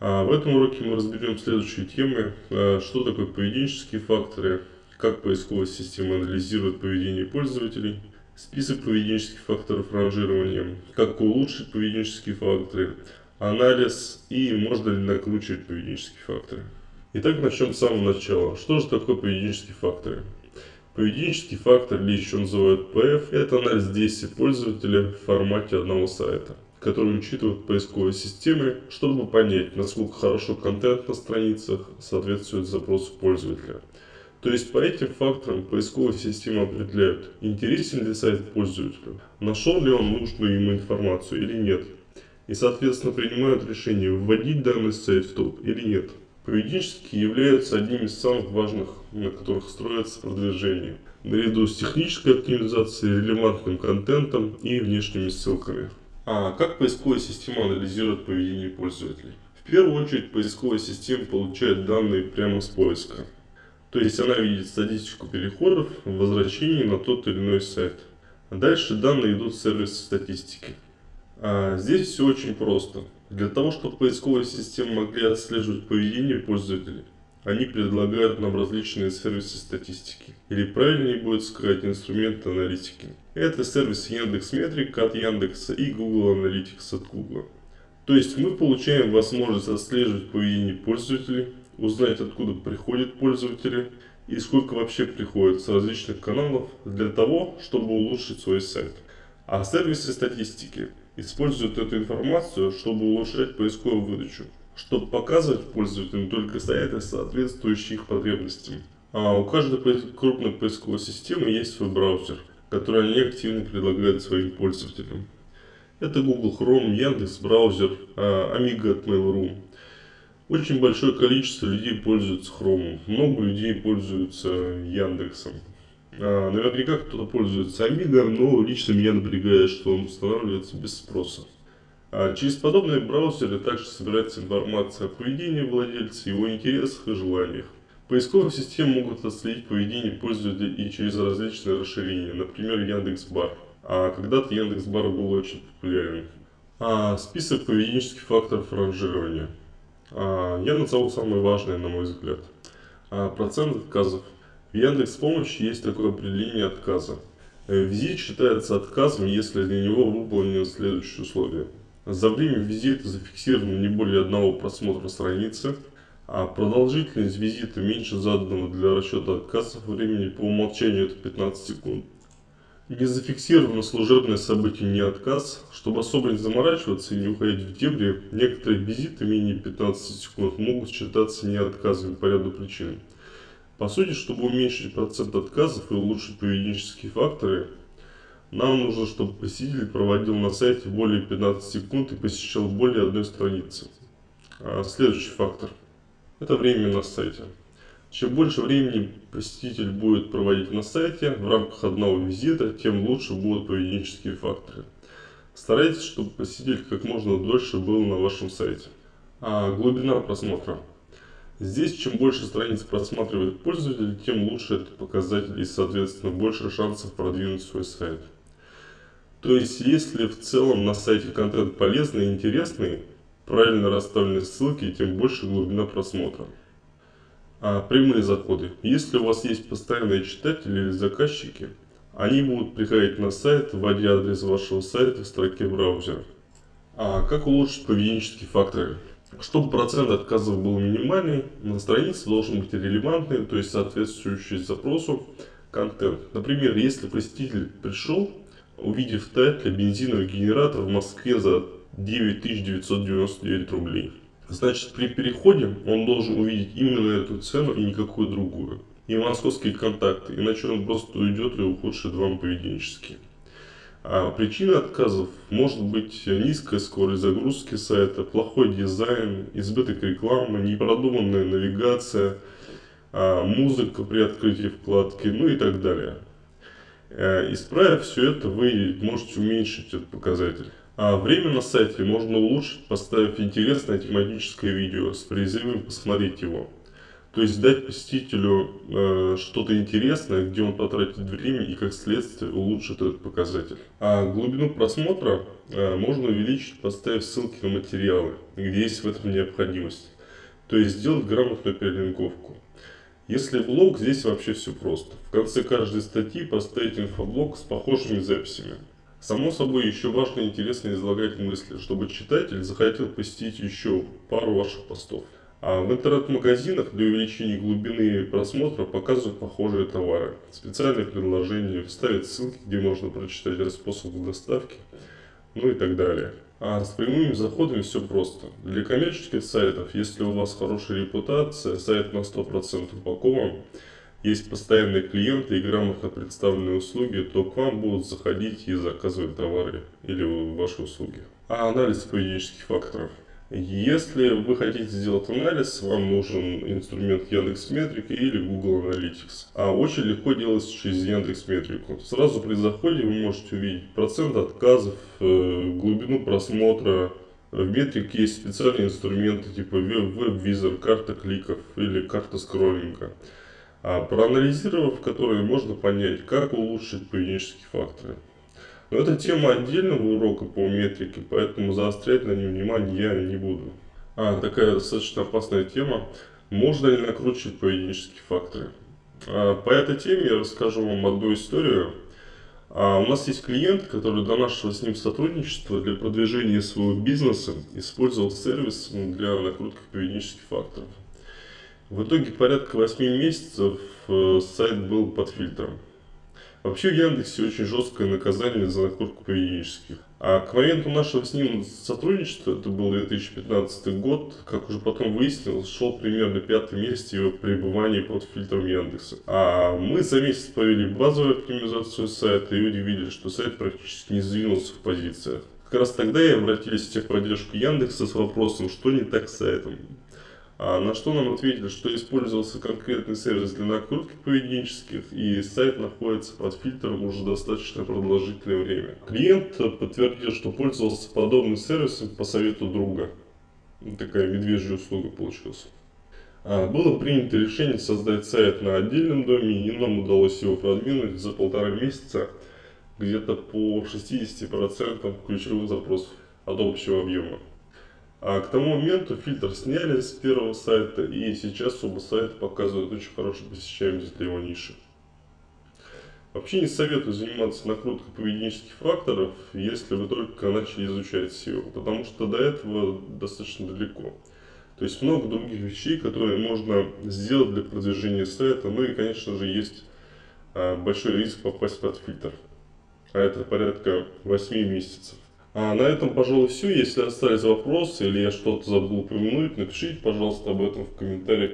А в этом уроке мы разберем следующие темы. А, что такое поведенческие факторы, как поисковая система анализирует поведение пользователей, список поведенческих факторов ранжирования, как улучшить поведенческие факторы, анализ и можно ли накручивать поведенческие факторы. Итак, начнем с самого начала. Что же такое поведенческие факторы? Поведенческий фактор, или еще называют ПФ, это анализ действий пользователя в формате одного сайта, который учитывает поисковые системы, чтобы понять, насколько хорошо контент на страницах соответствует запросу пользователя. То есть по этим факторам поисковые системы определяют, интересен ли сайт пользователю, нашел ли он нужную ему информацию или нет, и соответственно принимают решение, вводить данный сайт в топ или нет. Поведенческие являются одним из самых важных, на которых строится продвижение, наряду с технической оптимизацией, релевантным контентом и внешними ссылками. А как поисковая система анализирует поведение пользователей? В первую очередь поисковая система получает данные прямо с поиска. То есть она видит статистику переходов, возвращений на тот или иной сайт. Дальше данные идут в сервис статистики. А здесь все очень просто. Для того, чтобы поисковые системы могли отслеживать поведение пользователей, они предлагают нам различные сервисы статистики. Или правильнее будет сказать инструменты аналитики. Это сервис Яндекс.Метрик от Яндекса и Google Analytics от Google. То есть мы получаем возможность отслеживать поведение пользователей, узнать откуда приходят пользователи и сколько вообще приходит с различных каналов для того, чтобы улучшить свой сайт. А сервисы статистики используют эту информацию, чтобы улучшать поисковую выдачу, чтобы показывать пользователям только сайты, соответствующие их потребностям. А у каждой крупной поисковой системы есть свой браузер, который они активно предлагают своим пользователям. Это Google Chrome, Яндекс браузер, а, Amiga от Mail.ru. Очень большое количество людей пользуются Chrome, много людей пользуются Яндексом. А, наверняка кто-то пользуется Amiga, но лично меня напрягает, что он устанавливается без спроса. А через подобные браузеры также собирается информация о поведении владельца, его интересах и желаниях. Поисковые системы могут отследить поведение пользователя и через различные расширения, например, Яндекс.Бар. А когда-то Яндекс.Бар был очень популярен. А, список поведенческих факторов ранжирования. А, я назову самые важные, на мой взгляд. А, процент отказов – в Яндекс Помощи есть такое определение отказа. Визит считается отказом, если для него выполнены следующие условия. За время визита зафиксировано не более одного просмотра страницы, а продолжительность визита меньше заданного для расчета отказов времени по умолчанию это 15 секунд. Не зафиксировано служебное событие не отказ. Чтобы особо не заморачиваться и не уходить в дебри, некоторые визиты менее 15 секунд могут считаться не отказами по ряду причин. По сути, чтобы уменьшить процент отказов и улучшить поведенческие факторы, нам нужно, чтобы посетитель проводил на сайте более 15 секунд и посещал более одной страницы. А следующий фактор – это время на сайте. Чем больше времени посетитель будет проводить на сайте в рамках одного визита, тем лучше будут поведенческие факторы. Старайтесь, чтобы посетитель как можно дольше был на вашем сайте. А глубина просмотра – Здесь чем больше страниц просматривает пользователь, тем лучше этот показатель и, соответственно, больше шансов продвинуть свой сайт. То есть, если в целом на сайте контент полезный и интересный, правильно расставлены ссылки, тем больше глубина просмотра. А прямые заходы. Если у вас есть постоянные читатели или заказчики, они будут приходить на сайт, вводя адрес вашего сайта в строке браузера. А как улучшить поведенческие факторы? Чтобы процент отказов был минимальный, на странице должен быть релевантный, то есть соответствующий запросу контент. Например, если посетитель пришел, увидев title бензиновый генератор в Москве за 9999 рублей. Значит, при переходе он должен увидеть именно эту цену и никакую другую. И московские контакты, иначе он просто уйдет и ухудшит вам поведенческие. А причина отказов может быть низкая скорость загрузки сайта, плохой дизайн, избыток рекламы, непродуманная навигация, а, музыка при открытии вкладки, ну и так далее. А, исправив все это, вы можете уменьшить этот показатель. А время на сайте можно улучшить, поставив интересное тематическое видео с призывом посмотреть его. То есть дать посетителю э, что-то интересное, где он потратит время и как следствие улучшит этот показатель. А глубину просмотра э, можно увеличить, поставив ссылки на материалы, где есть в этом необходимость. То есть сделать грамотную перелинковку. Если блог, здесь вообще все просто. В конце каждой статьи поставить инфоблог с похожими записями. Само собой, еще важно и интересно излагать мысли, чтобы читатель захотел посетить еще пару ваших постов. А в интернет-магазинах для увеличения глубины просмотра показывают похожие товары, специальные предложения, ставят ссылки, где можно прочитать способ доставки, ну и так далее. А с прямыми заходами все просто. Для коммерческих сайтов, если у вас хорошая репутация, сайт на 100% упакован, есть постоянные клиенты и грамотно представленные услуги, то к вам будут заходить и заказывать товары или ваши услуги. А анализ поведенческих факторов – если вы хотите сделать анализ, вам нужен инструмент Яндекс Метрика или Google Analytics. А очень легко делается через Яндекс Метрику. Сразу при заходе вы можете увидеть процент отказов, э, глубину просмотра. В метрике есть специальные инструменты типа веб-визор, карта кликов или карта скроллинга. А проанализировав которые можно понять, как улучшить поведенческие факторы. Но это тема отдельного урока по метрике, поэтому заострять на ней внимание я не буду. А, такая достаточно опасная тема. Можно ли накручивать поведенческие факторы? А, по этой теме я расскажу вам одну историю. А, у нас есть клиент, который до нашего с ним сотрудничества для продвижения своего бизнеса использовал сервис для накрутки поведенческих факторов. В итоге порядка 8 месяцев э, сайт был под фильтром. Вообще в Яндексе очень жесткое наказание за накрутку поведенческих. А к моменту нашего с ним сотрудничества, это был 2015 год, как уже потом выяснилось, шел примерно пятый месяц его пребывания под фильтром Яндекса. А мы за месяц провели базовую оптимизацию сайта и удивились, что сайт практически не сдвинулся в позициях. Как раз тогда и обратились в техподдержку Яндекса с вопросом, что не так с сайтом. А на что нам ответили, что использовался конкретный сервис для накрутки поведенческих, и сайт находится под фильтром уже достаточно продолжительное время. Клиент подтвердил, что пользовался подобным сервисом по совету друга. Такая медвежья услуга получилась. А, было принято решение создать сайт на отдельном доме, и нам удалось его продвинуть за полтора месяца где-то по 60% ключевых запросов от общего объема. А к тому моменту фильтр сняли с первого сайта, и сейчас оба сайта показывают очень хорошую посещаемость для его ниши. Вообще не советую заниматься накруткой поведенческих факторов, если вы только начали изучать SEO, потому что до этого достаточно далеко. То есть много других вещей, которые можно сделать для продвижения сайта, ну и, конечно же, есть а, большой риск попасть под фильтр. А это порядка 8 месяцев. А на этом, пожалуй, все. Если остались вопросы или я что-то забыл упомянуть, напишите, пожалуйста, об этом в комментариях.